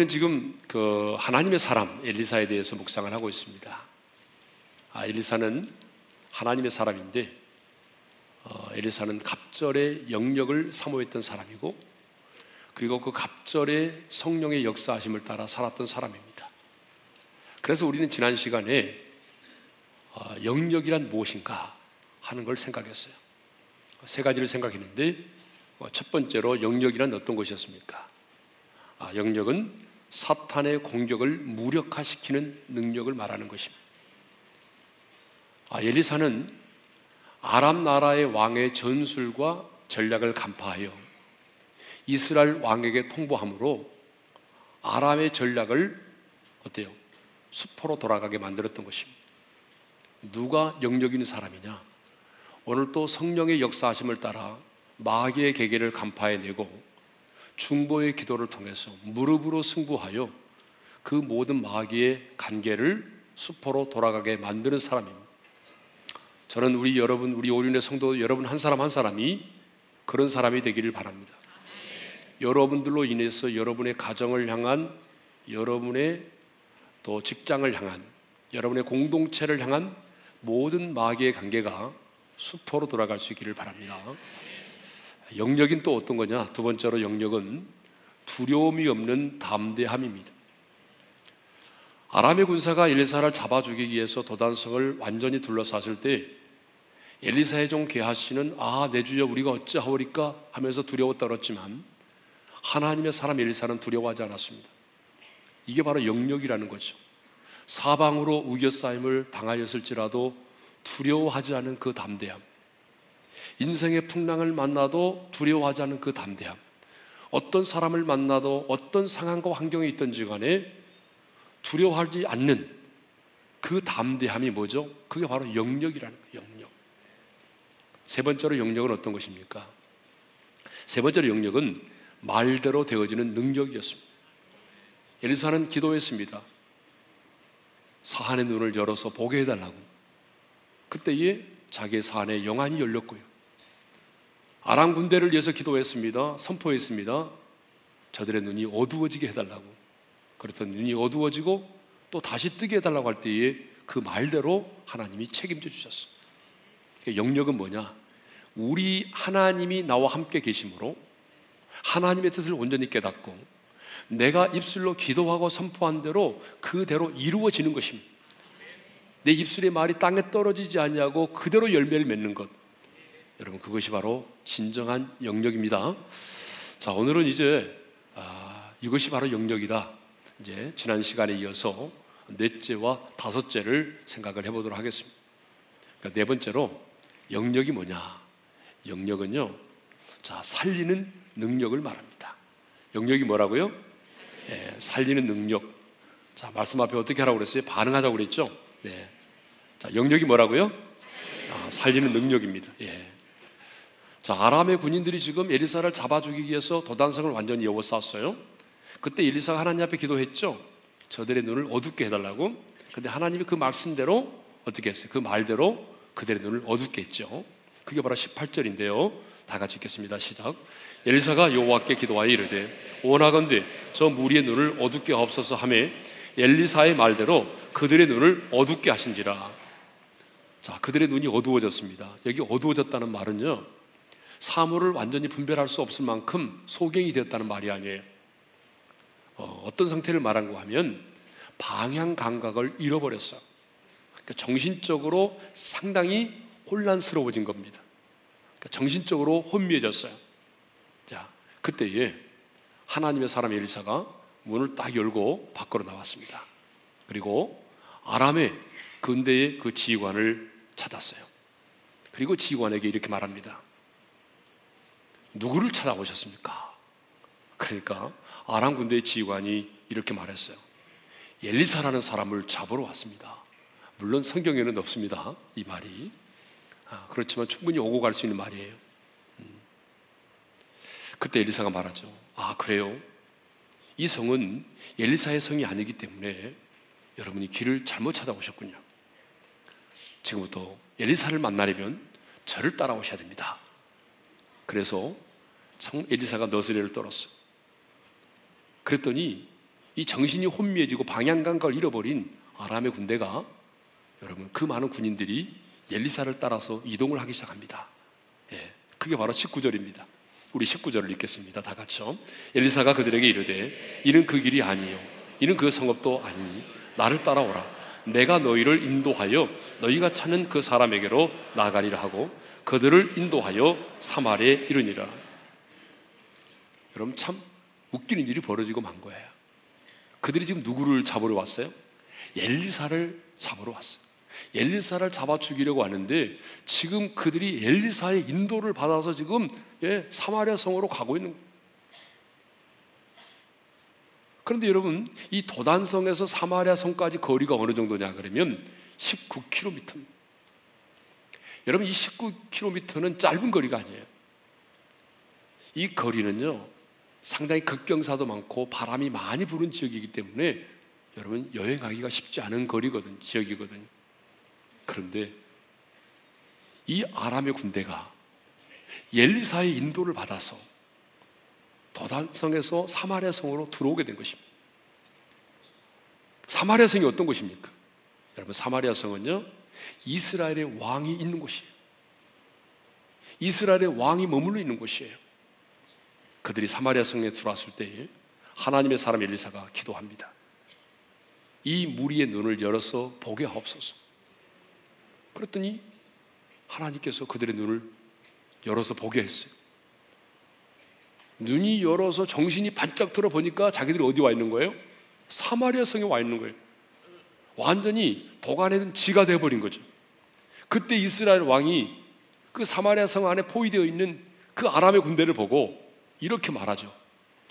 우리는 지금 그 하나님의 사람 엘리사에 대해서 묵상을 하고 있습니다. 아, 엘리사는 하나님의 사람인데 어, 엘리사는 갑절의 영역을 사모했던 사람이고 그리고 그 갑절의 성령의 역사하심을 따라 살았던 사람입니다. 그래서 우리는 지난 시간에 어, 영역이란 무엇인가 하는 걸 생각했어요. 세 가지를 생각했는데 어, 첫 번째로 영역이란 어떤 것이었습니까? 아, 영역은 사탄의 공격을 무력화시키는 능력을 말하는 것입니다. 아, 엘리사는 아람 나라의 왕의 전술과 전략을 간파하여 이스라엘 왕에게 통보함으로 아람의 전략을 어때요? 수포로 돌아가게 만들었던 것입니다. 누가 영역 있는 사람이냐? 오늘 또 성령의 역사하심을 따라 마귀의 계계를 간파해내고 중보의 기도를 통해서 무릎으로 승부하여 그 모든 마귀의 관계를 수포로 돌아가게 만드는 사람입니다. 저는 우리 여러분, 우리 오륜의 성도 여러분 한 사람 한 사람이 그런 사람이 되기를 바랍니다. 여러분들로 인해서 여러분의 가정을 향한 여러분의 또 직장을 향한 여러분의 공동체를 향한 모든 마귀의 관계가 수포로 돌아갈 수 있기를 바랍니다. 영역인 또 어떤 거냐? 두 번째로 영역은 두려움이 없는 담대함입니다. 아람의 군사가 엘리사를 잡아 죽이기 위해서 도단성을 완전히 둘러쌌을 때 엘리사의 종 게하시는 아 내 주여 우리가 어찌하오리까 하면서 두려워 떨었지만 하나님의 사람 엘리사는 두려워하지 않았습니다. 이게 바로 영역이라는 거죠. 사방으로 우겨싸임을 당하였을지라도 두려워하지 않은 그 담대함. 인생의 풍랑을 만나도 두려워하지 않은 그 담대함. 어떤 사람을 만나도 어떤 상황과 환경에 있든지 간에 두려워하지 않는 그 담대함이 뭐죠? 그게 바로 영역이라는 거예요, 영역. 세 번째로 영역은 어떤 것입니까? 세 번째로 영역은 말대로 되어지는 능력이었습니다. 엘리사는 기도했습니다. 사한의 눈을 열어서 보게 해달라고. 그때에 자기의 사안에 영안이 열렸고요. 아람 군대를 위해서 기도했습니다. 선포했습니다. 저들의 눈이 어두워지게 해달라고. 그랬더니 눈이 어두워지고 또 다시 뜨게 해달라고 할 때에 그 말대로 하나님이 책임져 주셨어. 그러니까 영역은 뭐냐? 우리 하나님이 나와 함께 계심으로 하나님의 뜻을 온전히 깨닫고 내가 입술로 기도하고 선포한 대로 그대로 이루어지는 것입니다. 내 입술의 말이 땅에 떨어지지 않냐고 그대로 열매를 맺는 것. 여러분 그것이 바로 진정한 영역입니다. 자 오늘은 이제 아, 이것이 바로 영역이다. 이제 지난 시간에 이어서 넷째와 다섯째를 생각을 해보도록 하겠습니다. 그러니까 네 번째로 영역이 뭐냐? 영역은요, 자 살리는 능력을 말합니다. 영역이 뭐라고요? 예, 살리는 능력. 자 말씀 앞에 어떻게 하라고 그랬어요? 반응하자고 그랬죠? 네. 자 영역이 뭐라고요? 아, 살리는 능력입니다. 예. 자, 아람의 군인들이 지금 엘리사를 잡아 죽이기 위해서 도단성을 완전히 여워쌌어요. 그때 엘리사가 하나님 앞에 기도했죠. 저들의 눈을 어둡게 해달라고. 근데 하나님이 그 말씀대로 어떻게 했어요? 그 말대로 그들의 눈을 어둡게 했죠. 그게 바로 18절인데요. 다 같이 읽겠습니다. 시작. 엘리사가 여호와께 기도하여 이르되 원하건대 저 무리의 눈을 어둡게 하옵소서 하매 엘리사의 말대로 그들의 눈을 어둡게 하신지라. 자, 그들의 눈이 어두워졌습니다. 여기 어두워졌다는 말은요. 사물을 완전히 분별할 수 없을 만큼 소경이 되었다는 말이 아니에요. 어, 떤 상태를 말한고 하면 방향 감각을 잃어버렸어. 그러니까 정신적으로 상당히 혼란스러워진 겁니다. 그러니까 정신적으로 혼미해졌어요. 자, 그때에 하나님의 사람 엘리사가 문을 딱 열고 밖으로 나왔습니다. 그리고 아람의 근대의 그 지휘관을 찾았어요. 그리고 지휘관에게 이렇게 말합니다. 누구를 찾아오셨습니까? 그러니까 아람 군대의 지휘관이 이렇게 말했어요. 엘리사라는 사람을 잡으러 왔습니다. 물론 성경에는 없습니다. 이 말이. 아, 그렇지만 충분히 오고 갈 수 있는 말이에요. 음. 그때 엘리사가 말하죠. 아, 그래요? 이 성은 엘리사의 성이 아니기 때문에 여러분이 길을 잘못 찾아오셨군요. 지금부터 엘리사를 만나려면 저를 따라오셔야 됩니다. 그래서 참 엘리사가 너스레를 떨었어요. 그랬더니 이이 정신이 혼미해지고 방향 감각을 잃어버린 아람의 군대가 여러분 그 많은 군인들이 엘리사를 따라서 이동을 하기 시작합니다. 예, 그게 바로 19절입니다. 우리 19절을 읽겠습니다. 다 같이요. 엘리사가 그들에게 이르되 이는 그 길이 아니요 이는 그 성읍도 아니니 나를 따라오라. 내가 너희를 인도하여 너희가 찾는 그 사람에게로 나가리라 하고 그들을 인도하여 사마리에 이르니라. 여러분 참 웃기는 일이 벌어지고 만 거예요. 그들이 지금 누구를 잡으러 왔어요? 엘리사를 잡으러 왔어요. 엘리사를 잡아 죽이려고 하는데 지금 그들이 엘리사의 인도를 받아서 지금 예, 사마리아 성으로 가고 있는 거예요. 그런데 여러분 이 도단성에서 사마리아 성까지 거리가 어느 정도냐 그러면 19km입니다. 여러분 이 19km는 짧은 거리가 아니에요. 이 거리는요 상당히 극경사도 많고 바람이 많이 부는 지역이기 때문에 여러분 여행하기가 쉽지 않은 거리거든 지역이거든요. 그런데 이 아람의 군대가 엘리사의 인도를 받아서 도단성에서 사마리아 성으로 들어오게 된 것입니다. 사마리아 성이 어떤 곳입니까? 여러분 사마리아 성은요 이스라엘의 왕이 있는 곳이에요. 이스라엘의 왕이 머물러 있는 곳이에요. 그들이 사마리아 성에 들어왔을 때 하나님의 사람 엘리사가 기도합니다. 이 무리의 눈을 열어서 보게 하옵소서. 그랬더니 하나님께서 그들의 눈을 열어서 보게 했어요. 눈이 열어서 정신이 반짝 들어 보니까 자기들이 어디 와 있는 거예요? 사마리아 성에 와 있는 거예요. 완전히 도가내는 지가 되어버린 거죠. 그때 이스라엘 왕이 그 사마리아 성 안에 포위되어 있는 그 아람의 군대를 보고 이렇게 말하죠.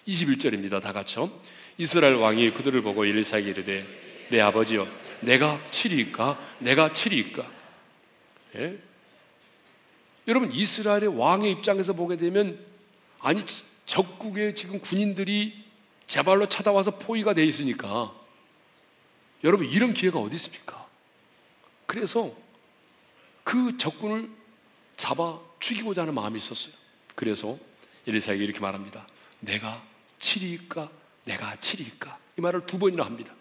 21절입니다. 다 같이요. 이스라엘 왕이 그들을 보고 엘리사에게 이르되 내 아버지여 내가 치리까 내가 치리까 예? 여러분 이스라엘의 왕의 입장에서 보게 되면 아니 적국의 지금 군인들이 제발로 찾아와서 포위가 돼 있으니까 여러분 이런 기회가 어디 있습니까? 그래서 그 적군을 잡아 죽이고자 하는 마음이 있었어요. 그래서 엘리사에게 이렇게 말합니다. 내가 치리까 내가 치리까 이 말을 두 번이나 합니다.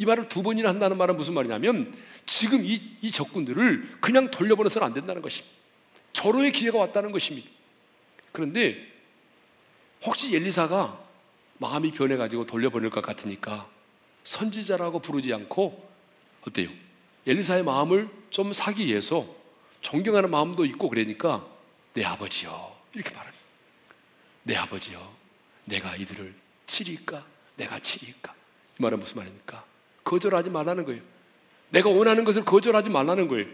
이 말을 두 번이나 한다는 말은 무슨 말이냐면 지금 이, 이 적군들을 그냥 돌려보내서는 안 된다는 것입니다. 절호의 기회가 왔다는 것입니다. 그런데 혹시 엘리사가 마음이 변해가지고 돌려보낼 것 같으니까 선지자라고 부르지 않고 어때요? 엘리사의 마음을 좀 사기 위해서 존경하는 마음도 있고 그러니까 내 아버지요 이렇게 말합니다. 내 아버지요 내가 이들을 치리까 내가 치리까 이 말은 무슨 말입니까? 거절하지 말라는 거예요. 내가 원하는 것을 거절하지 말라는 거예요.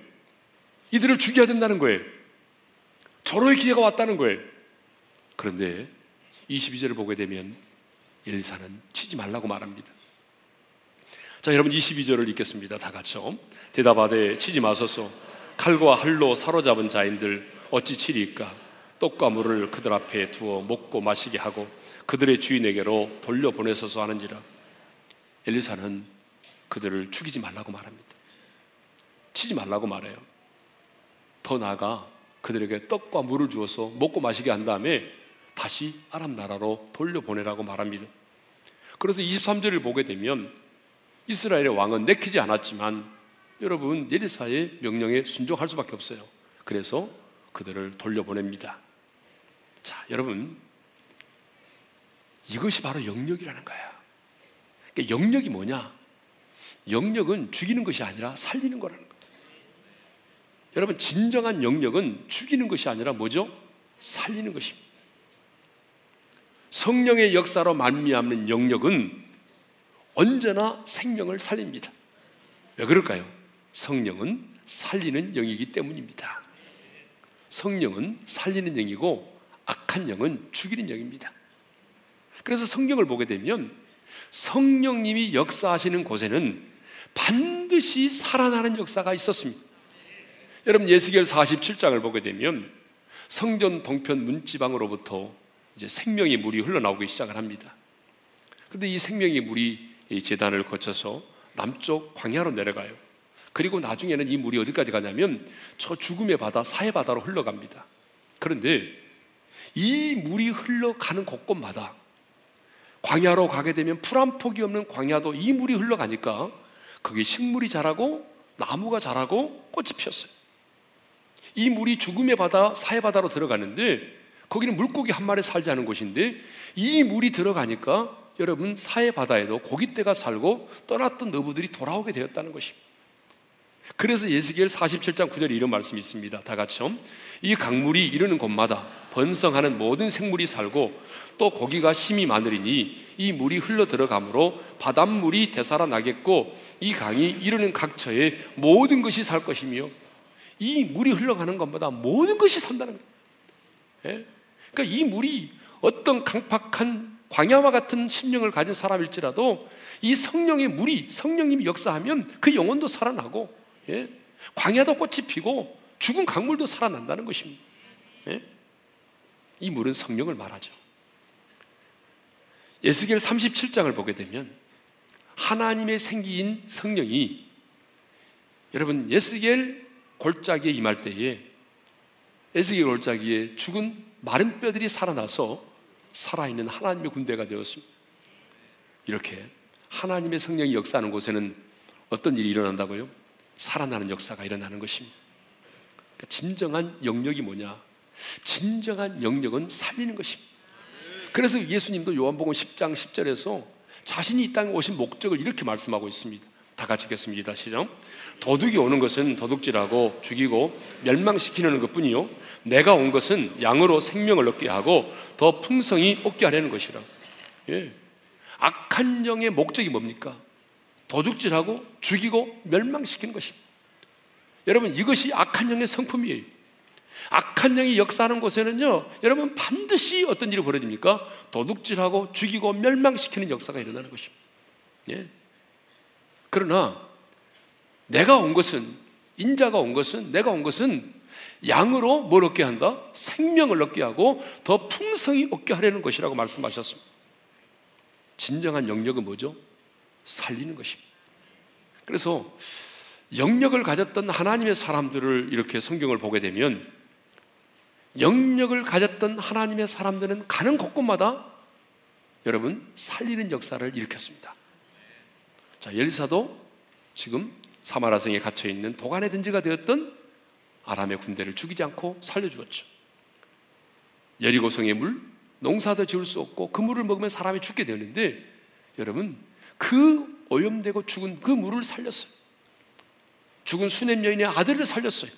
이들을 죽여야 된다는 거예요. 절호의 기회가 왔다는 거예요. 그런데 22절을 보게 되면 엘리사는 치지 말라고 말합니다. 자, 여러분 22절을 읽겠습니다. 다 같이요. 대답하되 치지 마소서. 칼과 할로 사로잡은 자인들 어찌 치리까? 떡과 물을 그들 앞에 두어 먹고 마시게 하고 그들의 주인에게로 돌려보내소서 하는지라. 엘리사는 그들을 죽이지 말라고 말합니다. 치지 말라고 말해요. 더 나아가 그들에게 떡과 물을 주어서 먹고 마시게 한 다음에 다시 아람 나라로 돌려보내라고 말합니다. 그래서 23절을 보게 되면 이스라엘의 왕은 내키지 않았지만 여러분 예리사의 명령에 순종할 수밖에 없어요. 그래서 그들을 돌려보냅니다. 자, 여러분 이것이 바로 영역이라는 거야. 그러니까 영역이 뭐냐? 영역은 죽이는 것이 아니라 살리는 거라는 거예요. 여러분 진정한 영역은 죽이는 것이 아니라 뭐죠? 살리는 것입니다. 성령의 역사로 만미하는 영역은 언제나 생명을 살립니다. 왜 그럴까요? 성령은 살리는 영이기 때문입니다. 성령은 살리는 영이고 악한 영은 죽이는 영입니다. 그래서 성경을 보게 되면 성령님이 역사하시는 곳에는 반드시 살아나는 역사가 있었습니다. 여러분 예수결 47장을 보게 되면 성전 동편 문지방으로부터 이제 생명의 물이 흘러나오기 시작을 합니다. 근데 이 생명의 물이 이 재단을 거쳐서 남쪽 광야로 내려가요. 그리고 나중에는 이 물이 어디까지 가냐면 저 죽음의 바다, 사해 바다로 흘러갑니다. 그런데 이 물이 흘러가는 곳곳마다 광야로 가게 되면 풀 한 폭이 없는 광야도 이 물이 흘러가니까 거기 식물이 자라고 나무가 자라고 꽃이 피었어요. 이 물이 죽음의 바다, 사해 바다로 들어가는데 거기는 물고기 한 마리 살지 않은 곳인데 이 물이 들어가니까 여러분 사해 바다에도 고깃대가 살고 떠났던 너부들이 돌아오게 되었다는 것입니다. 그래서 예수기엘 47장 9절에 이런 말씀이 있습니다. 다 같이요. 이 강물이 이르는 곳마다 번성하는 모든 생물이 살고 또 고기가 심이 많으리니 이 물이 흘러 들어가므로 바닷물이 되살아나겠고 이 강이 이르는 각처에 모든 것이 살 것이며 이 물이 흘러가는 것마다 모든 것이 산다는 거예요. 예? 그러니까 이 물이 어떤 강팍한 광야와 같은 심령을 가진 사람일지라도 이 성령의 물이 성령님이 역사하면 그 영혼도 살아나고 예? 광야도 꽃이 피고 죽은 강물도 살아난다는 것입니다. 예? 이 물은 성령을 말하죠. 예수겔 37장을 보게 되면 하나님의 생기인 성령이 여러분 예수겔 골짜기에 임할 때에 예수겔 골짜기에 죽은 마른 뼈들이 살아나서 살아있는 하나님의 군대가 되었습니다. 이렇게 하나님의 성령이 역사하는 곳에는 어떤 일이 일어난다고요? 살아나는 역사가 일어나는 것입니다. 그러니까 진정한 영역이 뭐냐? 진정한 영역은 살리는 것입니다. 그래서 예수님도 요한복음 10장 10절에서 자신이 이 땅에 오신 목적을 이렇게 말씀하고 있습니다. 다 같이 읽겠습니다. 시작. 도둑이 오는 것은 도둑질하고 죽이고 멸망시키는 것뿐이요. 내가 온 것은 양으로 생명을 얻게 하고 더 풍성히 얻게 하려는 것이라. 예. 악한 영의 목적이 뭡니까? 도둑질하고 죽이고 멸망시키는 것입니다. 여러분 이것이 악한 영의 성품이에요. 악한 영이 역사하는 곳에는요, 여러분 반드시 어떤 일이 벌어집니까? 도둑질하고 죽이고 멸망시키는 역사가 일어나는 것입니다. 예. 그러나 내가 온 것은 인자가 온 것은 내가 온 것은 양으로 뭘 얻게 한다? 생명을 얻게 하고 더 풍성히 얻게 하려는 것이라고 말씀하셨습니다. 진정한 영역은 뭐죠? 살리는 것입니다. 그래서 영역을 가졌던 하나님의 사람들을 이렇게 성경을 보게 되면 영역을 가졌던 하나님의 사람들은 가는 곳곳마다 여러분 살리는 역사를 일으켰습니다. 자, 엘리사도 지금 사마라성에 갇혀 있는 도간의 든지가 되었던 아람의 군대를 죽이지 않고 살려 주었죠. 여리고성의 물 농사도 지을 수 없고 그 물을 먹으면 사람이 죽게 되는데 여러분 그 오염되고 죽은 그 물을 살렸어요. 죽은 수냄 여인의 아들을 살렸어요.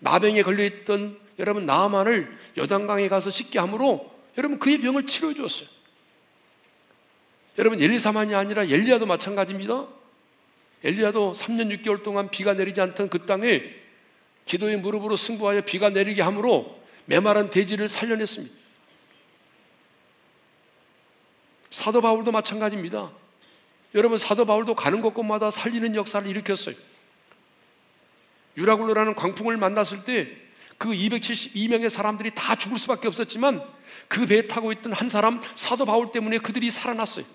나병에 걸려있던 여러분 나만을 여단강에 가서 씻게 함으로 여러분 그의 병을 치료해 주었어요. 여러분 엘리사만이 아니라 엘리야도 마찬가지입니다. 엘리야도 3년 6개월 동안 비가 내리지 않던 그 땅에 기도의 무릎으로 승부하여 비가 내리게 함으로 메마른 대지를 살려냈습니다. 사도 바울도 마찬가지입니다. 여러분 사도 바울도 가는 곳곳마다 살리는 역사를 일으켰어요. 유라굴로라는 광풍을 만났을 때 그 272명의 사람들이 다 죽을 수밖에 없었지만 그 배에 타고 있던 한 사람 사도 바울 때문에 그들이 살아났어요.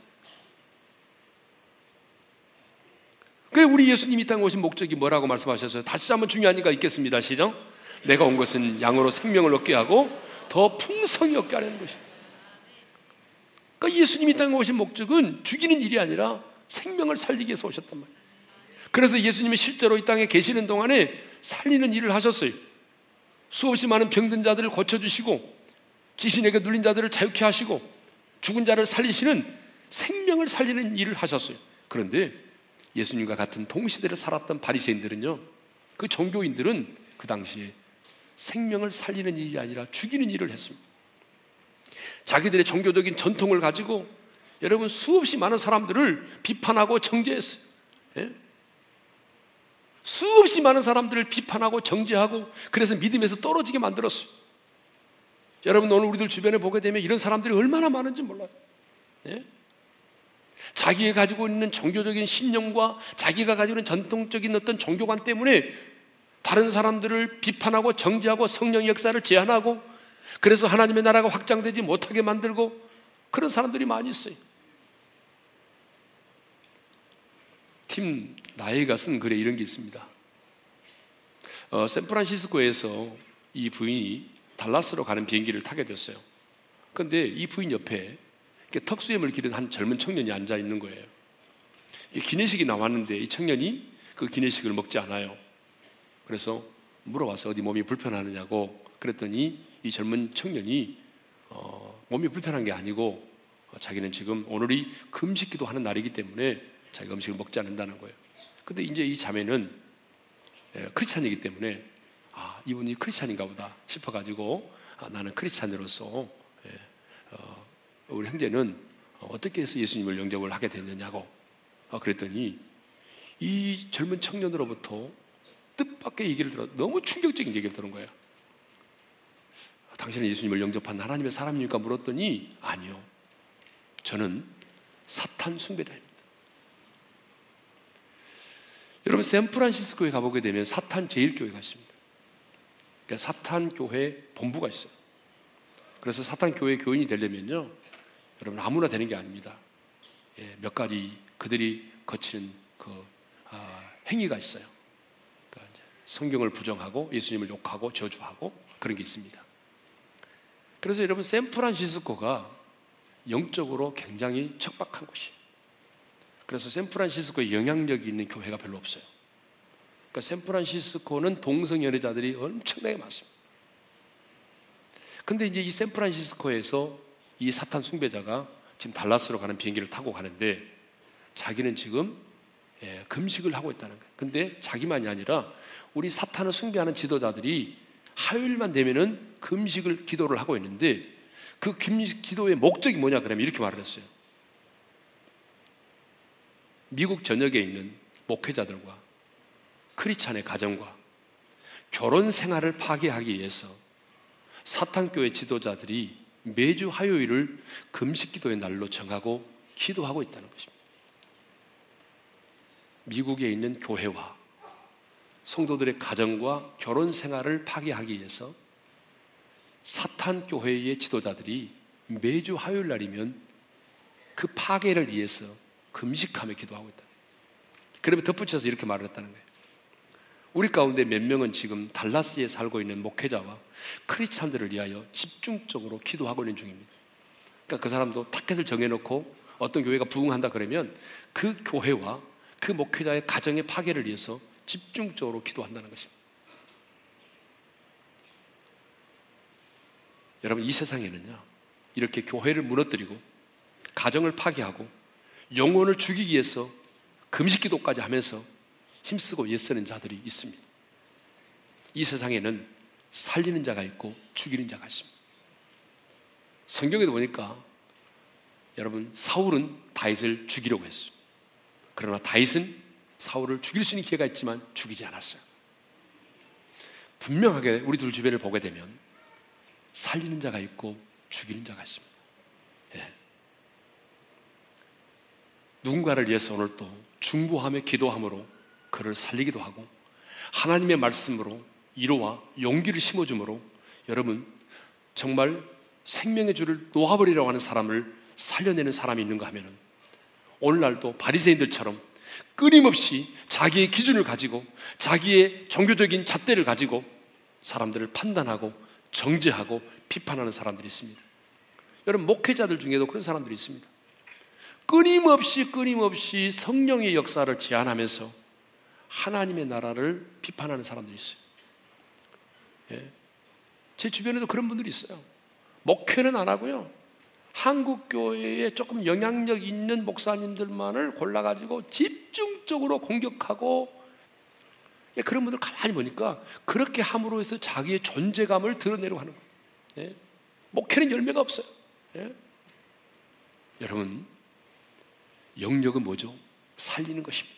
그래 우리 예수님이 이 땅에 오신 목적이 뭐라고 말씀하셨어요? 다시 한번 중요하니까 읽겠습니다. 시작. 내가 온 것은 양으로 생명을 얻게 하고 더 풍성히 얻게 하려는 것이. 그러니까 예수님이 이 땅에 오신 목적은 죽이는 일이 아니라 생명을 살리기 위해서 오셨단 말이에요. 그래서 예수님이 실제로 이 땅에 계시는 동안에 살리는 일을 하셨어요. 수없이 많은 병든 자들을 고쳐주시고 귀신에게 눌린 자들을 자유케 하시고 죽은 자를 살리시는 생명을 살리는 일을 하셨어요. 그런데 예수님과 같은 동시대를 살았던 바리새인들은요, 그 종교인들은 그 당시에 생명을 살리는 일이 아니라 죽이는 일을 했습니다. 자기들의 종교적인 전통을 가지고 여러분 수없이 많은 사람들을 비판하고 정죄했어요. 예? 수없이 많은 사람들을 비판하고 정죄하고 그래서 믿음에서 떨어지게 만들었어요. 여러분 오늘 우리들 주변에 보게 되면 이런 사람들이 얼마나 많은지 몰라요. 예? 자기가 가지고 있는 종교적인 신념과 자기가 가지고 있는 전통적인 어떤 종교관 때문에 다른 사람들을 비판하고 정죄하고 성령 역사를 제한하고 그래서 하나님의 나라가 확장되지 못하게 만들고 그런 사람들이 많이 있어요. 팀 라이가 쓴 글에 이런 게 있습니다. 어, 샌프란시스코에서 이 부인이 달라스로 가는 비행기를 타게 됐어요. 그런데 이 부인 옆에 턱수염을 기른 한 젊은 청년이 앉아 있는 거예요. 기내식이 나왔는데 이 청년이 그 기내식을 먹지 않아요. 그래서 물어봐서 어디 몸이 불편하느냐고 그랬더니 이 젊은 청년이 어, 몸이 불편한 게 아니고 어, 자기는 지금 오늘이 금식기도 하는 날이기 때문에 자기가 음식을 먹지 않는다는 거예요. 근데 이제 이 자매는 예, 크리스찬이기 때문에 아 이분이 크리스찬인가 보다 싶어가지고 아, 나는 크리스찬으로서 예, 어, 우리 형제는 어떻게 해서 예수님을 영접을 하게 됐느냐고 어, 그랬더니 이 젊은 청년으로부터 뜻밖의 얘기를 들어 너무 충격적인 얘기를 들은 거예요. 당신은 예수님을 영접한 하나님의 사람입니까? 물었더니 아니요. 저는 사탄 숭배자입니다. 여러분 샌프란시스코에 가보게 되면 사탄 제일교회가 있습니다. 그러니까 사탄 교회 본부가 있어요. 그래서 사탄 교회 교인이 되려면요, 여러분 아무나 되는 게 아닙니다. 예, 몇 가지 그들이 거치는 그 아, 행위가 있어요. 그러니까 성경을 부정하고 예수님을 욕하고 저주하고 그런 게 있습니다. 그래서 여러분 샌프란시스코가 영적으로 굉장히 척박한 곳이에요. 그래서 샌프란시스코에 영향력이 있는 교회가 별로 없어요. 그러니까 샌프란시스코는 동성 연애자들이 엄청나게 많습니다. 근데 이제 이 샌프란시스코에서 이 사탄 숭배자가 지금 달라스로 가는 비행기를 타고 가는데 자기는 지금 예, 금식을 하고 있다는 거예요. 근데 자기만이 아니라 우리 사탄을 숭배하는 지도자들이 화요일만 되면은 금식을 기도를 하고 있는데 그 금식 기도의 목적이 뭐냐 그러면 이렇게 말을 했어요. 미국 전역에 있는 목회자들과 크리찬의 가정과 결혼 생활을 파괴하기 위해서 사탄교회 지도자들이 매주 화요일을 금식 기도의 날로 정하고 기도하고 있다는 것입니다. 미국에 있는 교회와 성도들의 가정과 결혼 생활을 파괴하기 위해서 사탄 교회의 지도자들이 매주 화요일 날이면 그 파괴를 위해서 금식하며 기도하고 있다. 그러면 덧붙여서 이렇게 말을 했다는 거예요. 우리 가운데 몇 명은 지금 달라스에 살고 있는 목회자와 크리스찬들을 위하여 집중적으로 기도하고 있는 중입니다. 그러니까 그 사람도 타켓을 정해놓고 어떤 교회가 부흥한다 그러면 그 교회와 그 목회자의 가정의 파괴를 위해서 집중적으로 기도한다는 것입니다. 여러분 이 세상에는요 이렇게 교회를 무너뜨리고 가정을 파괴하고 영혼을 죽이기 위해서 금식 기도까지 하면서 힘쓰고 애쓰는 자들이 있습니다. 이 세상에는 살리는 자가 있고 죽이는 자가 있습니다. 성경에도 보니까 여러분 사울은 다윗을 죽이려고 했어요. 그러나 다윗은 사울을 죽일 수 있는 기회가 있지만 죽이지 않았어요. 분명하게 우리 둘 주변을 보게 되면 살리는 자가 있고 죽이는 자가 있습니다. 예. 누군가를 위해서 오늘 또 중보하며 기도함으로 그를 살리기도 하고 하나님의 말씀으로 위로와 용기를 심어주므로 여러분 정말 생명의 줄을 놓아버리라고 하는 사람을 살려내는 사람이 있는가 하면은 오늘날도 바리새인들처럼 끊임없이 자기의 기준을 가지고 자기의 종교적인 잣대를 가지고 사람들을 판단하고 정죄하고 비판하는 사람들이 있습니다. 여러분 목회자들 중에도 그런 사람들이 있습니다. 끊임없이 끊임없이 성령의 역사를 제안하면서 하나님의 나라를 비판하는 사람들이 있어요. 예. 제 주변에도 그런 분들이 있어요. 목회는 안 하고요. 한국 교회에 조금 영향력 있는 목사님들만을 골라 가지고 집중적으로 공격하고 예, 그런 분들 가만히 보니까 그렇게 함으로 해서 자기의 존재감을 드러내려고 하는 거예요. 예? 목회는 열매가 없어요. 예? 여러분, 영역은 뭐죠? 살리는 것입니다.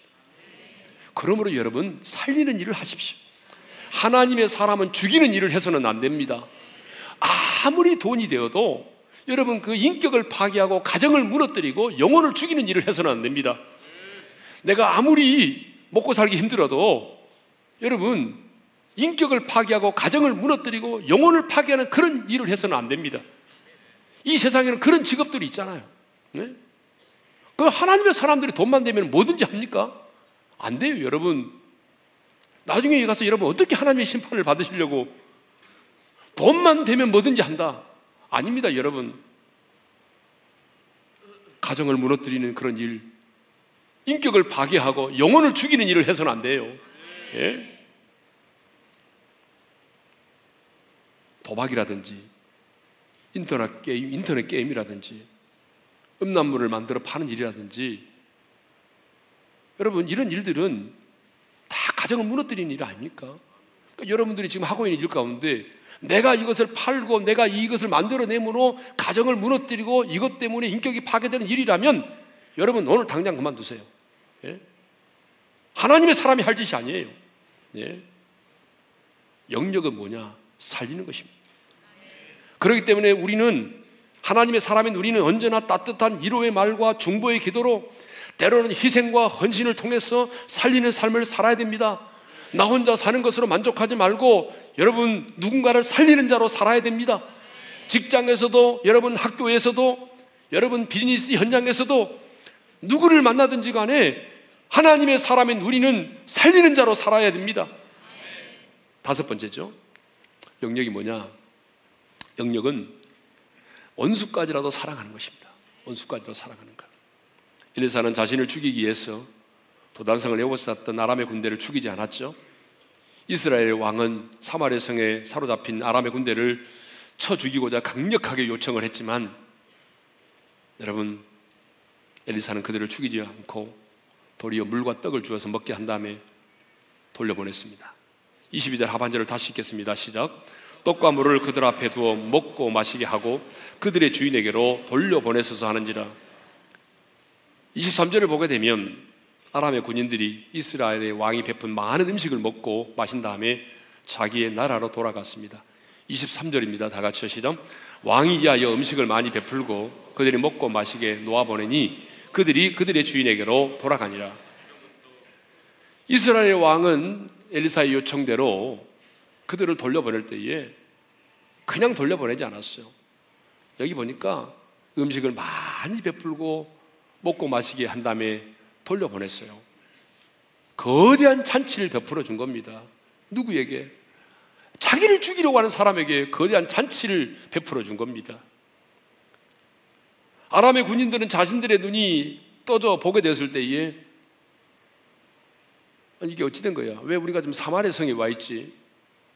그러므로 여러분, 살리는 일을 하십시오. 하나님의 사람은 죽이는 일을 해서는 안 됩니다. 아무리 돈이 되어도 여러분 그 인격을 파괴하고 가정을 무너뜨리고 영혼을 죽이는 일을 해서는 안 됩니다. 내가 아무리 먹고 살기 힘들어도 여러분 인격을 파괴하고 가정을 무너뜨리고 영혼을 파괴하는 그런 일을 해서는 안 됩니다. 이 세상에는 그런 직업들이 있잖아요. 네? 그 하나님의 사람들이 돈만 되면 뭐든지 합니까? 안 돼요, 여러분. 나중에 가서 여러분 어떻게 하나님의 심판을 받으시려고 돈만 되면 뭐든지 한다. 아닙니다, 여러분. 가정을 무너뜨리는 그런 일, 인격을 파괴하고 영혼을 죽이는 일을 해서는 안 돼요. 예? 도박이라든지 인터넷 게임, 인터넷 게임이라든지 음란물을 만들어 파는 일이라든지 여러분 이런 일들은 다 가정을 무너뜨리는 일 아닙니까? 그러니까 여러분들이 지금 하고 있는 일 가운데 내가 이것을 팔고 내가 이것을 만들어내므로 가정을 무너뜨리고 이것 때문에 인격이 파괴되는 일이라면 여러분 오늘 당장 그만두세요. 예? 하나님의 사람이 할 짓이 아니에요. 예? 영역은 뭐냐? 살리는 것입니다. 그렇기 때문에 우리는 하나님의 사람인 우리는 언제나 따뜻한 위로의 말과 중보의 기도로 때로는 희생과 헌신을 통해서 살리는 삶을 살아야 됩니다. 나 혼자 사는 것으로 만족하지 말고 여러분 누군가를 살리는 자로 살아야 됩니다. 직장에서도 여러분 학교에서도 여러분 비즈니스 현장에서도 누구를 만나든지 간에 하나님의 사람인 우리는 살리는 자로 살아야 됩니다. 다섯 번째죠. 영역이 뭐냐? 영역은 원수까지라도 사랑하는 것입니다. 원수까지도 사랑하는 것. 엘리사는 자신을 죽이기 위해서 도단성을 에워쌌던 아람의 군대를 죽이지 않았죠. 이스라엘 왕은 사마리 성에 사로잡힌 아람의 군대를 쳐 죽이고자 강력하게 요청을 했지만 여러분 엘리사는 그들을 죽이지 않고 도리어 물과 떡을 주어서 먹게 한 다음에 돌려보냈습니다. 22절 하반절을 다시 읽겠습니다. 시작. 떡과 물을 그들 앞에 두어 먹고 마시게 하고 그들의 주인에게로 돌려보내서서 하는지라. 23절을 보게 되면 아람의 군인들이 이스라엘의 왕이 베푼 많은 음식을 먹고 마신 다음에 자기의 나라로 돌아갔습니다. 23절입니다. 다 같이 시작. 왕이 이하여 음식을 많이 베풀고 그들이 먹고 마시게 놓아보내니 그들이 그들의 주인에게로 돌아가니라. 이스라엘 왕은 엘리사의 요청대로 그들을 돌려보낼 때에 그냥 돌려보내지 않았어요. 여기 보니까 음식을 많이 베풀고 먹고 마시게 한 다음에 돌려보냈어요. 거대한 잔치를 베풀어 준 겁니다. 누구에게? 자기를 죽이려고 하는 사람에게 거대한 잔치를 베풀어 준 겁니다. 아람의 군인들은 자신들의 눈이 떠져 보게 됐을 때에 이게 어찌 된 거야? 왜 우리가 지금 사마리 성에 와 있지?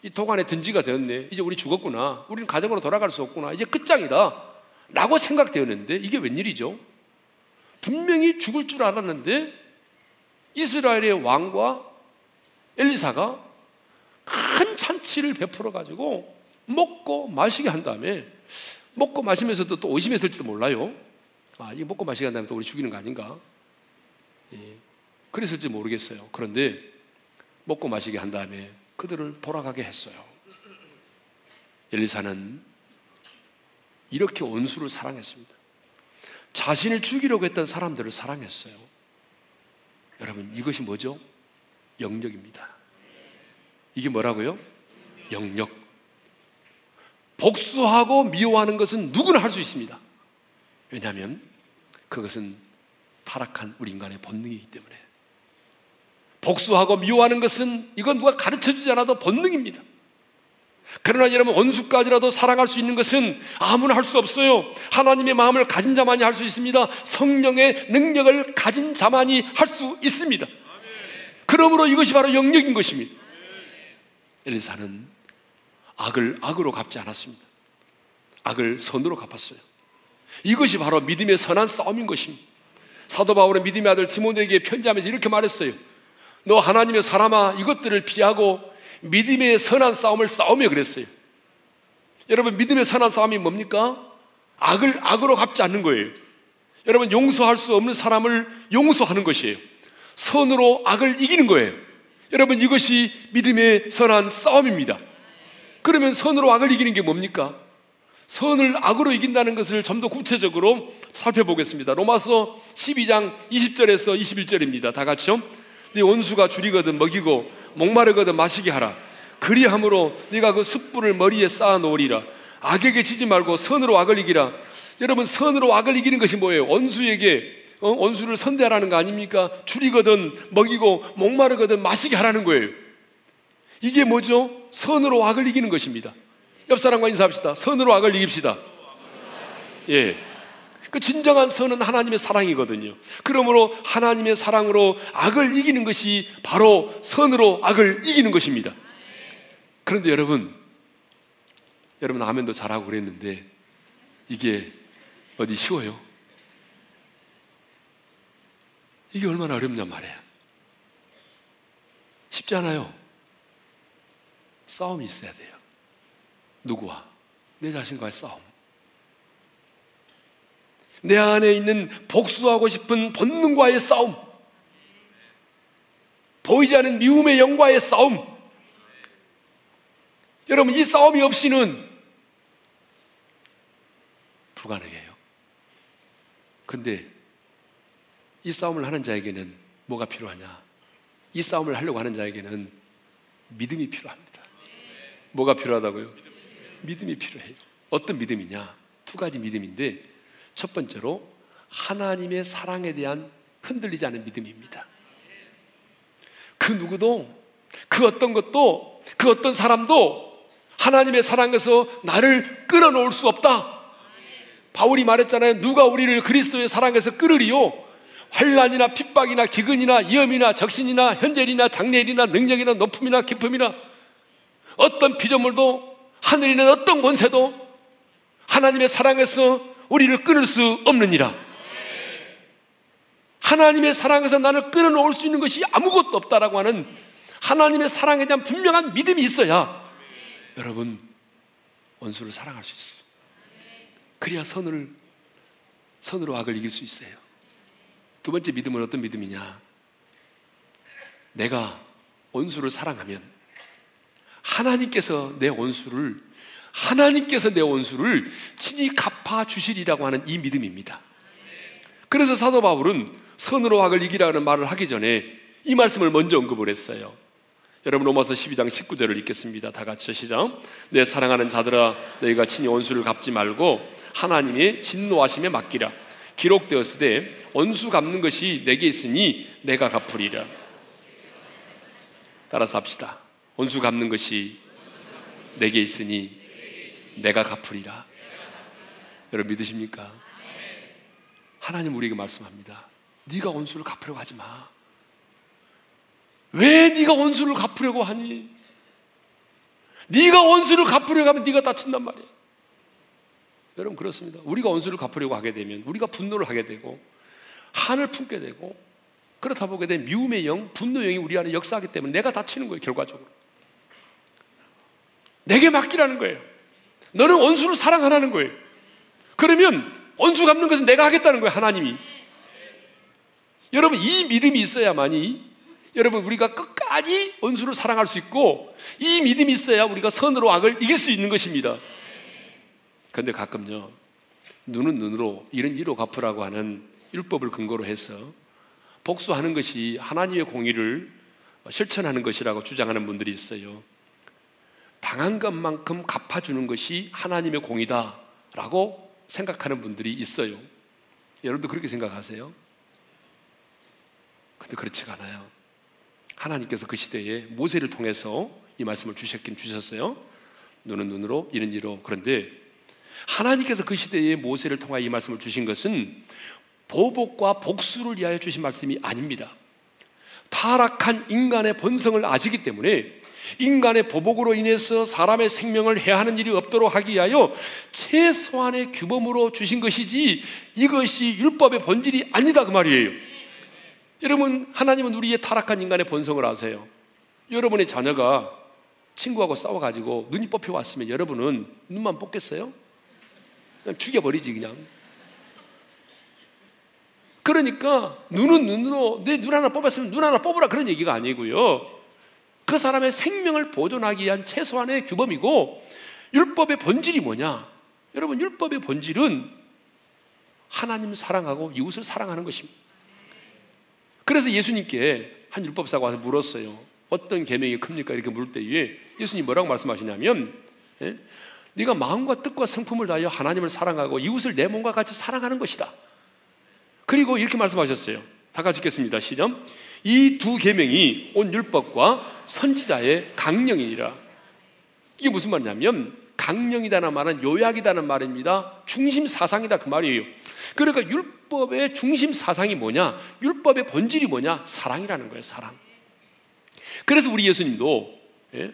이 도관에 든지가 되었네. 이제 우리 죽었구나. 우리는 가정으로 돌아갈 수 없구나. 이제 끝장이다. 라고 생각되었는데 이게 웬일이죠? 분명히 죽을 줄 알았는데 이스라엘의 왕과 엘리사가 큰 잔치를 베풀어 가지고 먹고 마시게 한 다음에 먹고 마시면서도 또 의심했을지도 몰라요. 아, 이거 먹고 마시게 한 다음에 또 우리 죽이는 거 아닌가? 예, 그랬을지 모르겠어요. 그런데 먹고 마시게 한 다음에 그들을 돌아가게 했어요. 엘리사는 이렇게 원수를 사랑했습니다. 자신을 죽이려고 했던 사람들을 사랑했어요. 여러분, 이것이 뭐죠? 영역입니다. 이게 뭐라고요? 영역. 복수하고 미워하는 것은 누구나 할 수 있습니다. 왜냐하면 그것은 타락한 우리 인간의 본능이기 때문에. 복수하고 미워하는 것은 이건 누가 가르쳐 주지 않아도 본능입니다. 그러나 여러분 원수까지라도 사랑할 수 있는 것은 아무나 할 수 없어요. 하나님의 마음을 가진 자만이 할 수 있습니다. 성령의 능력을 가진 자만이 할 수 있습니다. 그러므로 이것이 바로 영역인 것입니다. 엘리사는 악을 악으로 갚지 않았습니다. 악을 선으로 갚았어요. 이것이 바로 믿음의 선한 싸움인 것입니다. 사도 바울은 믿음의 아들 디모데에게 편지하면서 이렇게 말했어요. 너 하나님의 사람아 이것들을 피하고 믿음의 선한 싸움을 싸우며 그랬어요. 여러분, 믿음의 선한 싸움이 뭡니까? 악을 악으로 갚지 않는 거예요. 여러분, 용서할 수 없는 사람을 용서하는 것이에요. 선으로 악을 이기는 거예요. 여러분, 이것이 믿음의 선한 싸움입니다. 그러면 선으로 악을 이기는 게 뭡니까? 선을 악으로 이긴다는 것을 좀 더 구체적으로 살펴보겠습니다. 로마서 12장 20절에서 21절입니다. 다 같이요. 네 원수가 줄이거든 먹이고 목마르거든 마시게 하라. 그리함으로 네가 그 숯불을 머리에 쌓아 놓으리라. 악에게 지지 말고 선으로 악을 이기라. 여러분 선으로 악을 이기는 것이 뭐예요? 원수에게 어? 원수를 선대하라는 거 아닙니까? 줄이거든 먹이고 목마르거든 마시게 하라는 거예요. 이게 뭐죠? 선으로 악을 이기는 것입니다. 옆 사람과 인사합시다. 선으로 악을 이깁시다. 예. 그 진정한 선은 하나님의 사랑이거든요. 그러므로 하나님의 사랑으로 악을 이기는 것이 바로 선으로 악을 이기는 것입니다. 그런데 여러분, 여러분 아멘도 잘하고 그랬는데 이게 어디 쉬워요? 이게 얼마나 어렵냐 말이야. 쉽지 않아요. 싸움이 있어야 돼요. 누구와? 내 자신과의 싸움. 내 안에 있는 복수하고 싶은 본능과의 싸움. 보이지 않는 미움의 영과의 싸움. 여러분, 이 싸움이 없이는 불가능해요. 근데 이 싸움을 하는 자에게는 뭐가 필요하냐? 이 싸움을 하려고 하는 자에게는 믿음이 필요합니다. 뭐가 필요하다고요? 믿음이 필요해요. 어떤 믿음이냐? 두 가지 믿음인데 첫 번째로 하나님의 사랑에 대한 흔들리지 않은 믿음입니다. 그 누구도 그 어떤 것도 그 어떤 사람도 하나님의 사랑에서 나를 끌어놓을 수 없다. 바울이 말했잖아요. 누가 우리를 그리스도의 사랑에서 끌으리요? 환란이나 핍박이나 기근이나 위험이나 적신이나 현재이나 장례일이나 능력이나 높음이나 깊음이나 어떤 피조물도 하늘이나 어떤 권세도 하나님의 사랑에서 우리를 끊을 수 없느니라. 하나님의 사랑에서 나를 끌어놓을 수 있는 것이 아무것도 없다라고 하는 하나님의 사랑에 대한 분명한 믿음이 있어야 여러분 원수를 사랑할 수 있어요. 그래야 선을 선으로 악을 이길 수 있어요. 두 번째 믿음은 어떤 믿음이냐? 내가 원수를 사랑하면 하나님께서 내 원수를 하나님께서 내 원수를 친히 갚아 주시리라고 하는 이 믿음입니다. 그래서 사도 바울은 선으로 악을 이기라는 말을 하기 전에 이 말씀을 먼저 언급을 했어요. 여러분 로마서 12장 19절을 읽겠습니다. 다 같이 시작. 내 사랑하는 자들아 너희가 친히 원수를 갚지 말고 하나님의 진노하심에 맡기라. 기록되었으되 원수 갚는 것이 내게 있으니 내가 갚으리라. 따라서 합시다. 원수 갚는 것이 내게 있으니 내가 갚으리라. 여러분 믿으십니까? 하나님 우리에게 말씀합니다. 네가 원수를 갚으려고 하지 마. 왜 네가 원수를 갚으려고 하니? 네가 원수를 갚으려고 하면 네가 다친단 말이야. 여러분 그렇습니다. 우리가 원수를 갚으려고 하게 되면 우리가 분노를 하게 되고 한을 품게 되고 그렇다 보게 되면 미움의 영, 분노의 영이 우리 안에 역사하기 때문에 내가 다치는 거예요, 결과적으로. 내게 맡기라는 거예요. 너는 원수를 사랑하라는 거예요. 그러면 원수 갚는 것은 내가 하겠다는 거예요, 하나님이. 여러분, 이 믿음이 있어야만이 여러분, 우리가 끝까지 원수를 사랑할 수 있고 이 믿음이 있어야 우리가 선으로 악을 이길 수 있는 것입니다. 그런데 가끔요, 눈은 눈으로, 이는 이로 갚으라고 하는 율법을 근거로 해서 복수하는 것이 하나님의 공의를 실천하는 것이라고 주장하는 분들이 있어요. 당한 것만큼 갚아주는 것이 하나님의 공이다라고 생각하는 분들이 있어요. 여러분도 그렇게 생각하세요? 근데 그렇지가 않아요. 하나님께서 그 시대에 모세를 통해서 이 말씀을 주셨긴 주셨어요. 눈은 눈으로, 이는 이로. 그런데 하나님께서 그 시대에 모세를 통하여 이 말씀을 주신 것은 보복과 복수를 위하여 주신 말씀이 아닙니다. 타락한 인간의 본성을 아시기 때문에 인간의 보복으로 인해서 사람의 생명을 해하는 일이 없도록 하기 위하여 최소한의 규범으로 주신 것이지 이것이 율법의 본질이 아니다 그 말이에요. 여러분 하나님은 우리의 타락한 인간의 본성을 아세요. 여러분의 자녀가 친구하고 싸워가지고 눈이 뽑혀 왔으면 여러분은 눈만 뽑겠어요? 그냥 죽여버리지 그냥. 그러니까 눈은 눈으로 내 눈 하나 뽑았으면 눈 하나 뽑으라 그런 얘기가 아니고요. 그 사람의 생명을 보존하기 위한 최소한의 규범이고 율법의 본질이 뭐냐? 여러분 율법의 본질은 하나님 사랑하고 이웃을 사랑하는 것입니다. 그래서 예수님께 한 율법사가 와서 물었어요. 어떤 계명이 큽니까? 이렇게 물을 때에 예수님 뭐라고 말씀하시냐면 예? 네가 마음과 뜻과 성품을 다하여 하나님을 사랑하고 이웃을 내 몸과 같이 사랑하는 것이다. 그리고 이렇게 말씀하셨어요. 다 같이 읽겠습니다. 시작. 이 두 계명이 온 율법과 선지자의 강령이니라. 이게 무슨 말이냐면 강령이다는 말은 요약이다는 말입니다. 중심 사상이다 그 말이에요. 그러니까 율법의 중심 사상이 뭐냐? 율법의 본질이 뭐냐? 사랑이라는 거예요, 사랑. 그래서 우리 예수님도 예?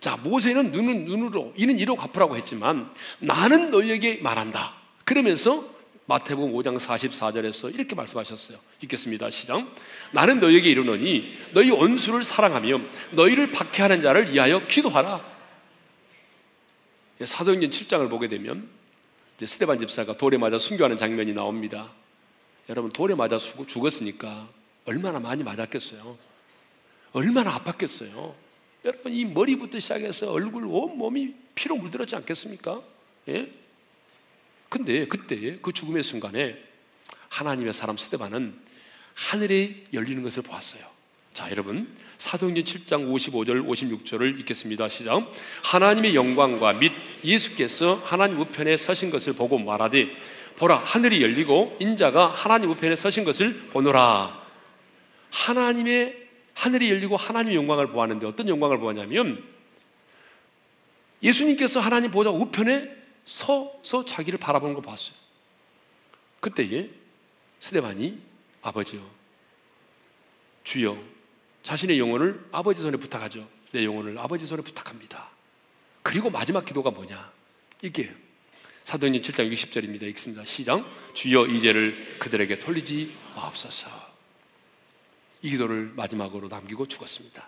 자 모세는 눈은 눈으로 이는 이로 갚으라고 했지만 나는 너희에게 말한다. 그러면서 마태복음 5장 44절에서 이렇게 말씀하셨어요. 읽겠습니다. 시작. 나는 너희에게 이르노니 너희 원수를 사랑하며 너희를 박해하는 자를 위하여 기도하라. 예, 사도행전 7장을 보게 되면 스테반 집사가 돌에 맞아 순교하는 장면이 나옵니다. 여러분 돌에 맞아 죽었으니까 얼마나 많이 맞았겠어요. 얼마나 아팠겠어요. 여러분 이 머리부터 시작해서 얼굴 온 몸이 피로 물들었지 않겠습니까? 예? 근데 그때 그 죽음의 순간에 하나님의 사람 스테반은 하늘에 열리는 것을 보았어요. 자, 여러분 사도행전 7장 55절 56절을 읽겠습니다. 시작. 하나님의 영광과 및 예수께서 하나님 우편에 서신 것을 보고 말하되 보라 하늘이 열리고 인자가 하나님 우편에 서신 것을 보노라. 하나님의 하늘이 열리고 하나님의 영광을 보았는데 어떤 영광을 보았냐면 예수님께서 하나님 보좌 우편에 서서 자기를 바라보는 걸 봤어요. 그때에 스데반이 아버지요, 주여, 자신의 영혼을 아버지 손에 부탁하죠. 내 영혼을 아버지 손에 부탁합니다. 그리고 마지막 기도가 뭐냐? 이게 사도행전 7장 60절입니다. 읽습니다. 시작. 주여 이제를 그들에게 돌리지 마옵소서. 이 기도를 마지막으로 남기고 죽었습니다.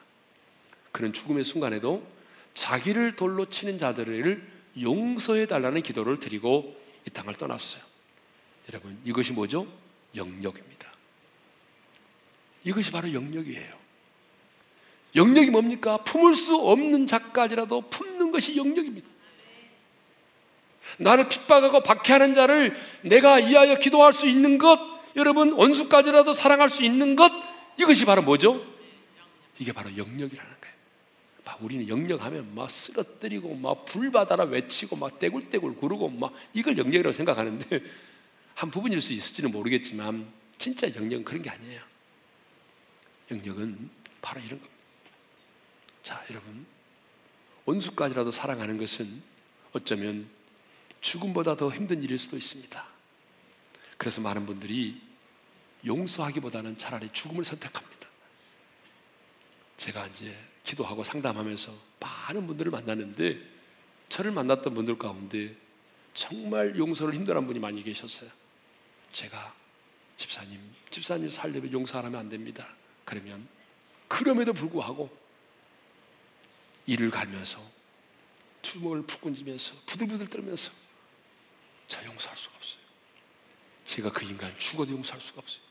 그는 죽음의 순간에도 자기를 돌로 치는 자들을 용서해 달라는 기도를 드리고 이 땅을 떠났어요. 여러분, 이것이 뭐죠? 영역입니다. 이것이 바로 영역이에요. 영역이 뭡니까? 품을 수 없는 작가지라도 품는 것이 영역입니다. 나를 핍박하고 박해하는 자를 내가 이하여 기도할 수 있는 것, 여러분, 원수까지라도 사랑할 수 있는 것, 이것이 바로 뭐죠? 이게 바로 영역이라는 막 우리는 영역하면 막 쓰러뜨리고 막 불바다라 외치고 막 떼굴떼굴 구르고 막 이걸 영역이라고 생각하는데 한 부분일 수 있을지는 모르겠지만 진짜 영역은 그런 게 아니에요. 영역은 바로 이런 겁니다. 자, 여러분. 원수까지라도 사랑하는 것은 어쩌면 죽음보다 더 힘든 일일 수도 있습니다. 그래서 많은 분들이 용서하기보다는 차라리 죽음을 선택합니다. 제가 이제 기도하고 상담하면서 많은 분들을 만났는데 저를 만났던 분들 가운데 정말 용서를 힘들어한 분이 많이 계셨어요. 제가 집사님, 집사님 살려면 용서하면 안 됩니다. 그러면 그럼에도 불구하고 이를 갈면서 주먹을 푹 꾼지면서 부들부들 떨면서 저 용서할 수가 없어요. 제가 그 인간 죽어도 용서할 수가 없어요.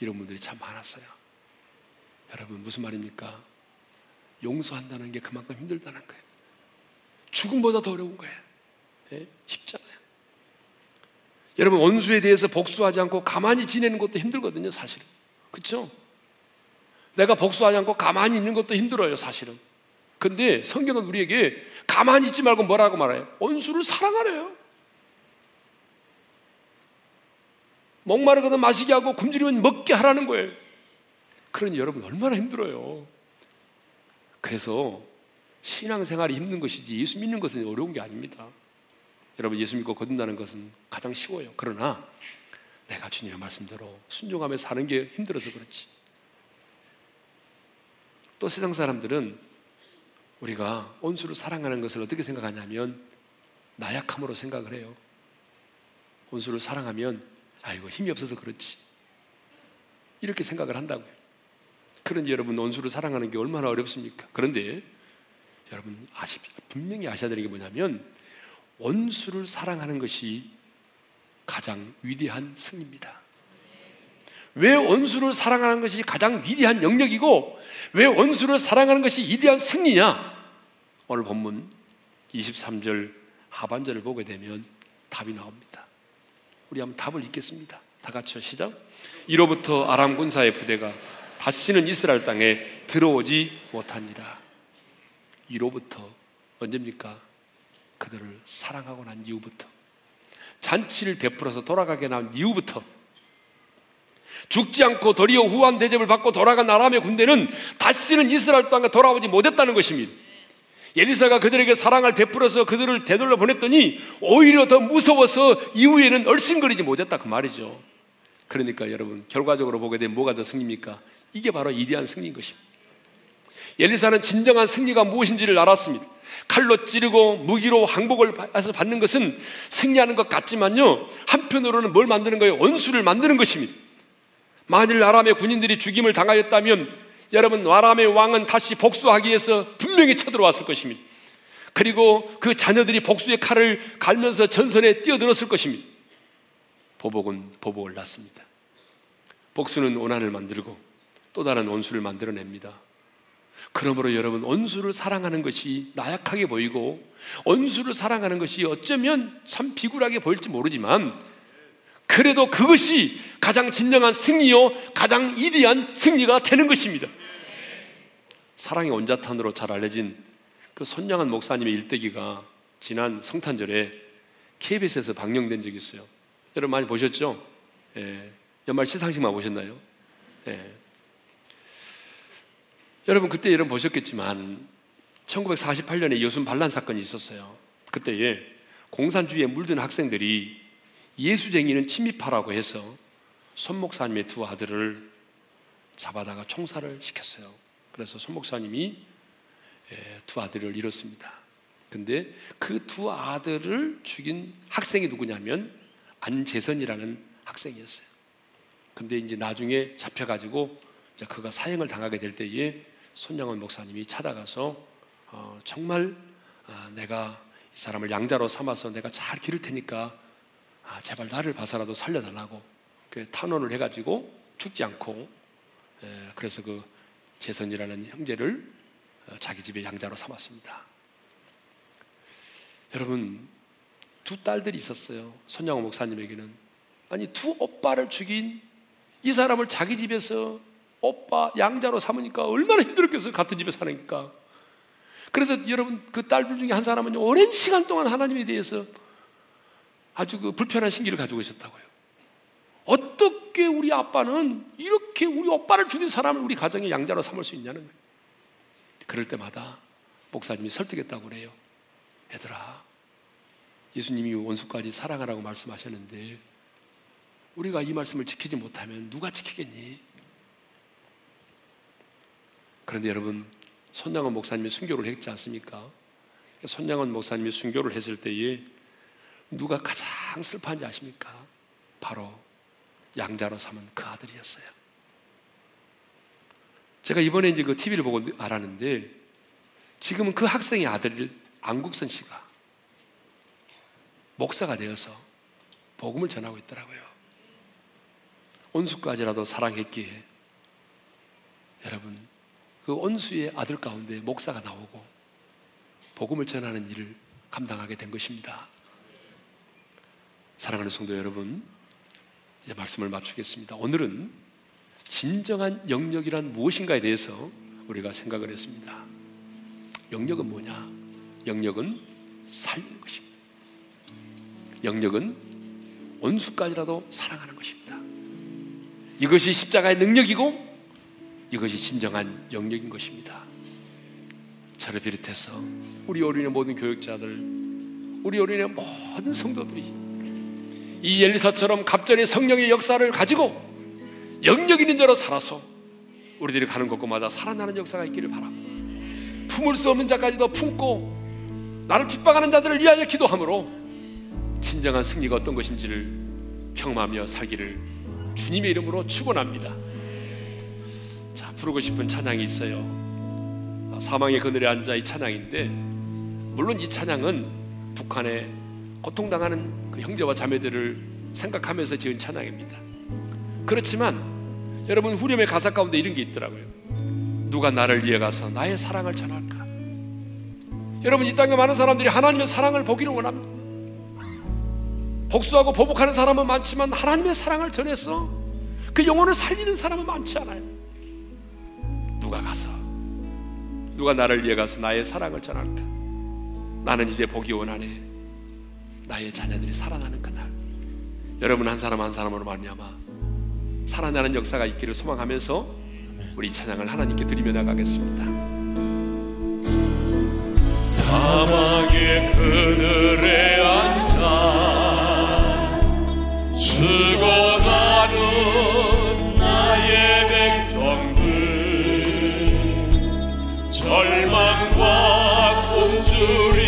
이런 분들이 참 많았어요. 여러분 무슨 말입니까? 용서한다는 게 그만큼 힘들다는 거예요. 죽음보다 더 어려운 거예요. 예? 쉽잖아요. 여러분 원수에 대해서 복수하지 않고 가만히 지내는 것도 힘들거든요, 사실은. 그렇죠? 내가 복수하지 않고 가만히 있는 것도 힘들어요, 사실은. 근데 성경은 우리에게 가만히 있지 말고 뭐라고 말해요? 원수를 사랑하래요. 목마르거든 마시게 하고 굶주리면 먹게 하라는 거예요. 그러니 여러분 얼마나 힘들어요. 그래서 신앙생활이 힘든 것이지 예수 믿는 것은 어려운 게 아닙니다. 여러분 예수 믿고 거듭나는 것은 가장 쉬워요. 그러나 내가 주님의 말씀대로 순종하며 사는 게 힘들어서 그렇지. 또 세상 사람들은 우리가 온수를 사랑하는 것을 어떻게 생각하냐면 나약함으로 생각을 해요. 온수를 사랑하면 아이고 힘이 없어서 그렇지. 이렇게 생각을 한다고요. 그런 여러분 원수를 사랑하는 게 얼마나 어렵습니까? 그런데 여러분 아시 분명히 아셔야 되는 게 뭐냐면 원수를 사랑하는 것이 가장 위대한 승입니다. 왜 원수를 사랑하는 것이 가장 위대한 영역이고 왜 원수를 사랑하는 것이 위대한 승리냐? 오늘 본문 23절 하반절을 보게 되면 답이 나옵니다. 우리 한번 답을 읽겠습니다. 다 같이 시작. 이로부터 아람 군사의 부대가 다시는 이스라엘 땅에 들어오지 못하니라. 이로부터 언제입니까? 그들을 사랑하고 난 이후부터 잔치를 베풀어서 돌아가게 난 이후부터 죽지 않고 도리어 후한 대접을 받고 돌아간 나라의 군대는 다시는 이스라엘 땅에 돌아오지 못했다는 것입니다. 엘리사가 그들에게 사랑을 베풀어서 그들을 되돌려 보냈더니 오히려 더 무서워서 이후에는 얼씬거리지 못했다 그 말이죠. 그러니까 여러분 결과적으로 보게 되면 뭐가 더 승리입니까? 이게 바로 이대한 승리인 것입니다. 엘리사는 진정한 승리가 무엇인지를 알았습니다. 칼로 찌르고 무기로 항복을 받는 것은 승리하는 것 같지만요. 한편으로는 뭘 만드는 거예요? 원수를 만드는 것입니다. 만일 아람의 군인들이 죽임을 당하였다면 여러분 아람의 왕은 다시 복수하기 위해서 분명히 쳐들어왔을 것입니다. 그리고 그 자녀들이 복수의 칼을 갈면서 전선에 뛰어들었을 것입니다. 보복은 보복을 낳습니다. 복수는 원한을 만들고 또 다른 원수를 만들어냅니다. 그러므로 여러분 원수를 사랑하는 것이 나약하게 보이고 원수를 사랑하는 것이 어쩌면 참 비굴하게 보일지 모르지만 그래도 그것이 가장 진정한 승리요 가장 이대한 승리가 되는 것입니다. 사랑의 원자탄으로 잘 알려진 그 손양한 목사님의 일대기가 지난 성탄절에 KBS에서 방영된 적이 있어요. 여러분 많이 보셨죠? 예. 연말 시상식만 보셨나요? 예. 여러분 그때 여러분 보셨겠지만 1948년에 여순 반란 사건이 있었어요. 그때에 공산주의에 물든 학생들이 예수쟁이는 침입하라고 해서 손 목사님의 두 아들을 잡아다가 총살을 시켰어요. 그래서 손 목사님이 예, 두 아들을 잃었습니다. 근데 그 두 아들을 죽인 학생이 누구냐면 안재선이라는 학생이었어요. 근데 이제 나중에 잡혀가지고 그가 사형을 당하게 될 때에 손영원 목사님이 찾아가서 어, 정말 아, 내가 이 사람을 양자로 삼아서 내가 잘 기를 테니까 아, 제발 나를 봐서라도 살려달라고 그 탄원을 해가지고 죽지 않고 에, 그래서 그 재선이라는 형제를 어, 자기 집에 양자로 삼았습니다. 여러분 두 딸들이 있었어요. 손양호 목사님에게는 아니 두 오빠를 죽인 이 사람을 자기 집에서 오빠 양자로 삼으니까 얼마나 힘들었겠어요. 같은 집에 사니까. 그래서 여러분 그 딸들 중에 한 사람은 오랜 시간 동안 하나님에 대해서 아주 그 불편한 신기를 가지고 있었다고요. 어떻게 우리 아빠는 이렇게 우리 오빠를 죽인 사람을 우리 가정의 양자로 삼을 수 있냐는 거예요. 그럴 때마다 목사님이 설득했다고 그래요. 얘들아, 예수님이 원수까지 사랑하라고 말씀하셨는데 우리가 이 말씀을 지키지 못하면 누가 지키겠니? 그런데 여러분, 손양원 목사님이 순교를 했지 않습니까? 손양원 목사님이 순교를 했을 때에 누가 가장 슬퍼한지 아십니까? 바로 양자로 삼은 그 아들이었어요. 제가 이번에 이제 그 TV를 보고 알았는데 지금은 그 학생의 아들 안국선 씨가 목사가 되어서 복음을 전하고 있더라고요. 온수까지라도 사랑했기에 여러분 그 온수의 아들 가운데 목사가 나오고 복음을 전하는 일을 감당하게 된 것입니다. 사랑하는 성도 여러분, 이제 말씀을 마치겠습니다. 오늘은 진정한 영역이란 무엇인가에 대해서 우리가 생각을 했습니다. 영역은 뭐냐? 영역은 살리는 것입니다. 영역은 원수까지라도 사랑하는 것입니다. 이것이 십자가의 능력이고 이것이 진정한 영역인 것입니다. 저를 비롯해서 우리 어린의 모든 교육자들, 우리 어린의 모든 성도들이 이 엘리사처럼 갑자기 성령의 역사를 가지고 영역 있는 자로 살아서 우리들이 가는 곳곳마다 살아나는 역사가 있기를 바랍니다. 품을 수 없는 자까지도 품고 나를 핍박하는 자들을 위하여 기도함으로 진정한 승리가 어떤 것인지를 경험하며 살기를 주님의 이름으로 축원합니다. 자, 부르고 싶은 찬양이 있어요. 사망의 그늘에 앉아 이 찬양인데 물론 이 찬양은 북한에 고통당하는 그 형제와 자매들을 생각하면서 지은 찬양입니다. 그렇지만 여러분 후렴의 가사 가운데 이런 게 있더라고요. 누가 나를 위해 가서 나의 사랑을 전할까? 여러분 이 땅에 많은 사람들이 하나님의 사랑을 보기를 원합니다. 복수하고 보복하는 사람은 많지만 하나님의 사랑을 전해서 그 영혼을 살리는 사람은 많지 않아요. 누가 가서 누가 나를 위해 가서 나의 사랑을 전할까? 나는 이제 보기 원하네. 나의 자녀들이 살아나는 그날 여러분 한 사람 한 사람으로 말미암아 살아나는 역사가 있기를 소망하면서 우리 찬양을 하나님께 드리며 나가겠습니다. 사막의 그늘에 앉아 죽어 가는 절망과 굶주림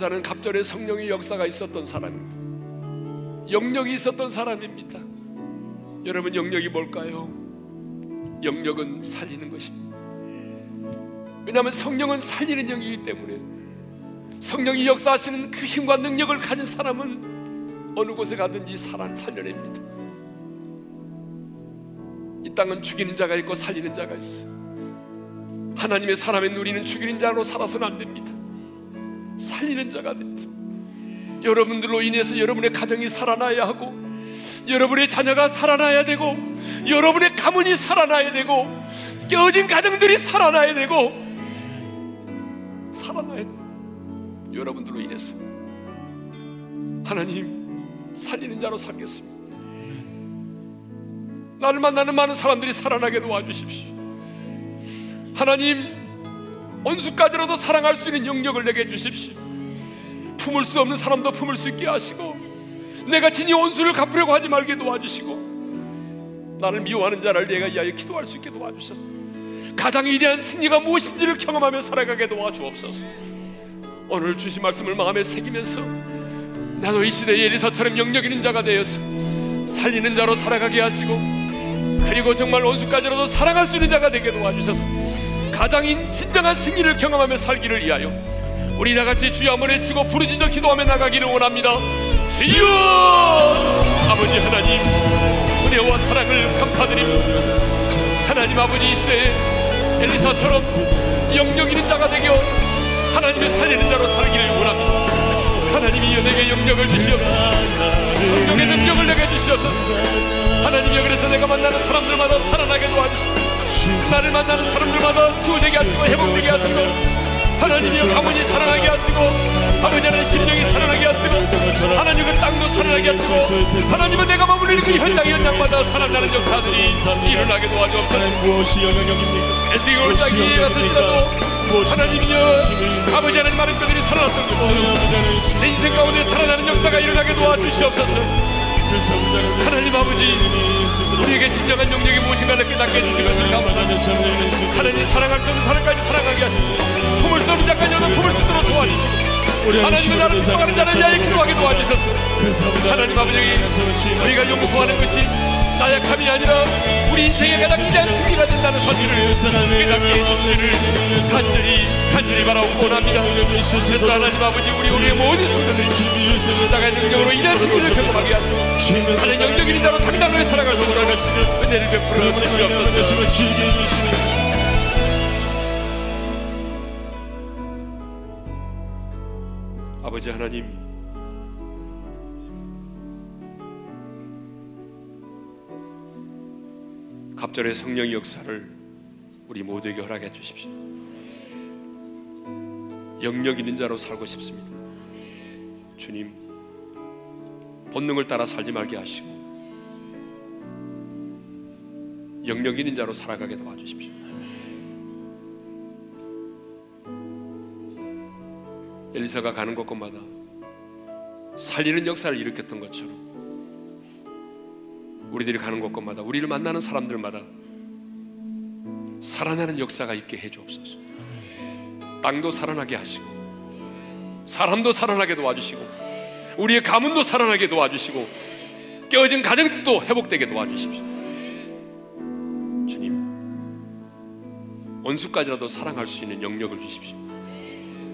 사는 갑절에 성령의 역사가 있었던 사람입니다. 영역이 있었던 사람입니다. 여러분 영역이 뭘까요? 영역은 살리는 것입니다. 왜냐하면 성령은 살리는 영이기 때문에 성령이 역사하시는 그 힘과 능력을 가진 사람은 어느 곳에 가든지 사람 살려냅니다. 이 땅은 죽이는 자가 있고 살리는 자가 있어 하나님의 사람의 누리는 죽이는 자로 살아서는 안 됩니다 살리는 자가 돼 여러분들로 인해서 여러분의 가정이 살아나야 하고 여러분의 자녀가 살아나야 되고 여러분의 가문이 살아나야 되고 깨어진 가정들이 살아나야 되고 살아나야 돼. 여러분들로 인해서. 하나님 살리는 자로 살겠습니다. 나를 만나는 많은 사람들이 살아나게 도와주십시오. 하나님 온수까지라도 사랑할 수 있는 영역을 내게 주십시오 품을 수 없는 사람도 품을 수 있게 하시고 내가 친히 온수를 갚으려고 하지 말게 도와주시고 나를 미워하는 자를 내가 이하여 기도할 수 있게 도와주셔서. 가장 위대한 승리가 무엇인지를 경험하며 살아가게 도와주옵소서. 오늘 주신 말씀을 마음에 새기면서 나도 이 시대의 엘리사처럼 영역 있는 자가 되어서 살리는 자로 살아가게 하시고 그리고 정말 온수까지라도 사랑할 수 있는 자가 되게 도와주셔서. 가장 진정한 승리를 경험하며 살기를 위하여 우리 다같이 주여 한번 외치고 부르짖어 기도하며 나가기를 원합니다. 주여! 아버지 하나님 은혜와 사랑을 감사드립니다. 하나님 아버지 이 시대에 엘리사처럼 영역 있는 자가 되겨 하나님의 살리는 자로 살기를 원합니다. 하나님이 내게 영역을 주시옵소서. 성령의 능력을 내게 주시옵소서. 하나님이 그래서 내가 만나는 사람들마다 살아나게 도와주시고 나를 만나는 사람들마다 치유되게 하시고 회복되게 하시고 하나님이여 가문이 살아나게 하시고 아버지 하나님 심령이 살아나게 하시고 하나님 그 땅도 살아나게 하시고 하나님은 내가 머물리는 그 현장 현장마다 살아나는 역사들이 일어나게 도와주옵소서 무엇이? 에스겔 땅이 같을지라도 하나님이여 아버지 하나님 많은 뼈들이 살아났던 것처럼 내 인생 가운데 살아나는 역사가 일어나게 도와주시옵소서 하나님 아버지 우리에게 진정한 영역이 무엇인가를 깨닫게 해주신 것을 감사합니다 하나님 사랑할 수 없는 사랑까지 사랑하게 하시고 없는 자까지 여러 품을 수 있도록 도와주시고 하나님은 나를 기도하는 자를 위하여 기도하게 도와주셨어 하나님 아버지 우리가 용서하는 것이 나약함이 아니라 우리 인생의 가장 위대한 승리가 된다는 사실을 깨닫게 해주시기를 간절히 간절히 바라고 원합니다. 그래서 하나님 아버지 우리 우리의 모든 성도들이 십자가의 능력으로 이런 승리를 경험하게 하시고 하나님 영적인 자로 당당하게 살아갈 수 있도록 은혜를 베풀어 주시옵소서 하나님 갑절의 성령 역사를 우리 모두에게 허락해 주십시오. 영역 있는 자로 살고 싶습니다. 주님, 본능을 따라 살지 말게 하시고 영역 있는 자로 살아가게 도와주십시오. 엘리사가 가는 곳곳마다 살리는 역사를 일으켰던 것처럼 우리들이 가는 곳곳마다 우리를 만나는 사람들마다 살아나는 역사가 있게 해주옵소서. 땅도 살아나게 하시고 사람도 살아나게 도와주시고 우리의 가문도 살아나게 도와주시고 깨어진 가정들도 회복되게 도와주십시오. 주님, 원수까지라도 사랑할 수 있는 영역을 주십시오.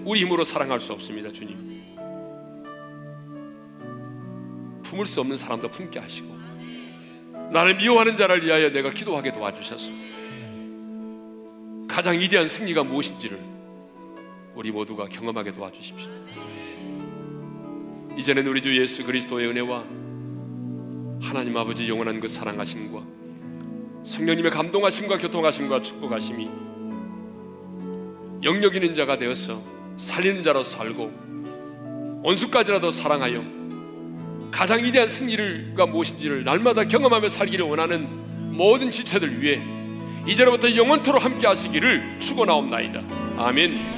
우리 힘으로 사랑할 수 없습니다, 주님. 품을 수 없는 사람도 품게 하시고 나를 미워하는 자를 위하여 내가 기도하게 도와주셔서 가장 위대한 승리가 무엇인지를 우리 모두가 경험하게 도와주십시오. 이제는 우리 주 예수 그리스도의 은혜와 하나님 아버지 영원한 그 사랑하심과 성령님의 감동하심과 교통하심과 축복하심이 영역 있는 자가 되어서 살리는 자로 살고 원수까지라도 사랑하여 가장 위대한 승리가 무엇인지를 날마다 경험하며 살기를 원하는 모든 지체들 위해 이제로부터 영원토록 함께 하시기를 축원하옵나이다. 아멘.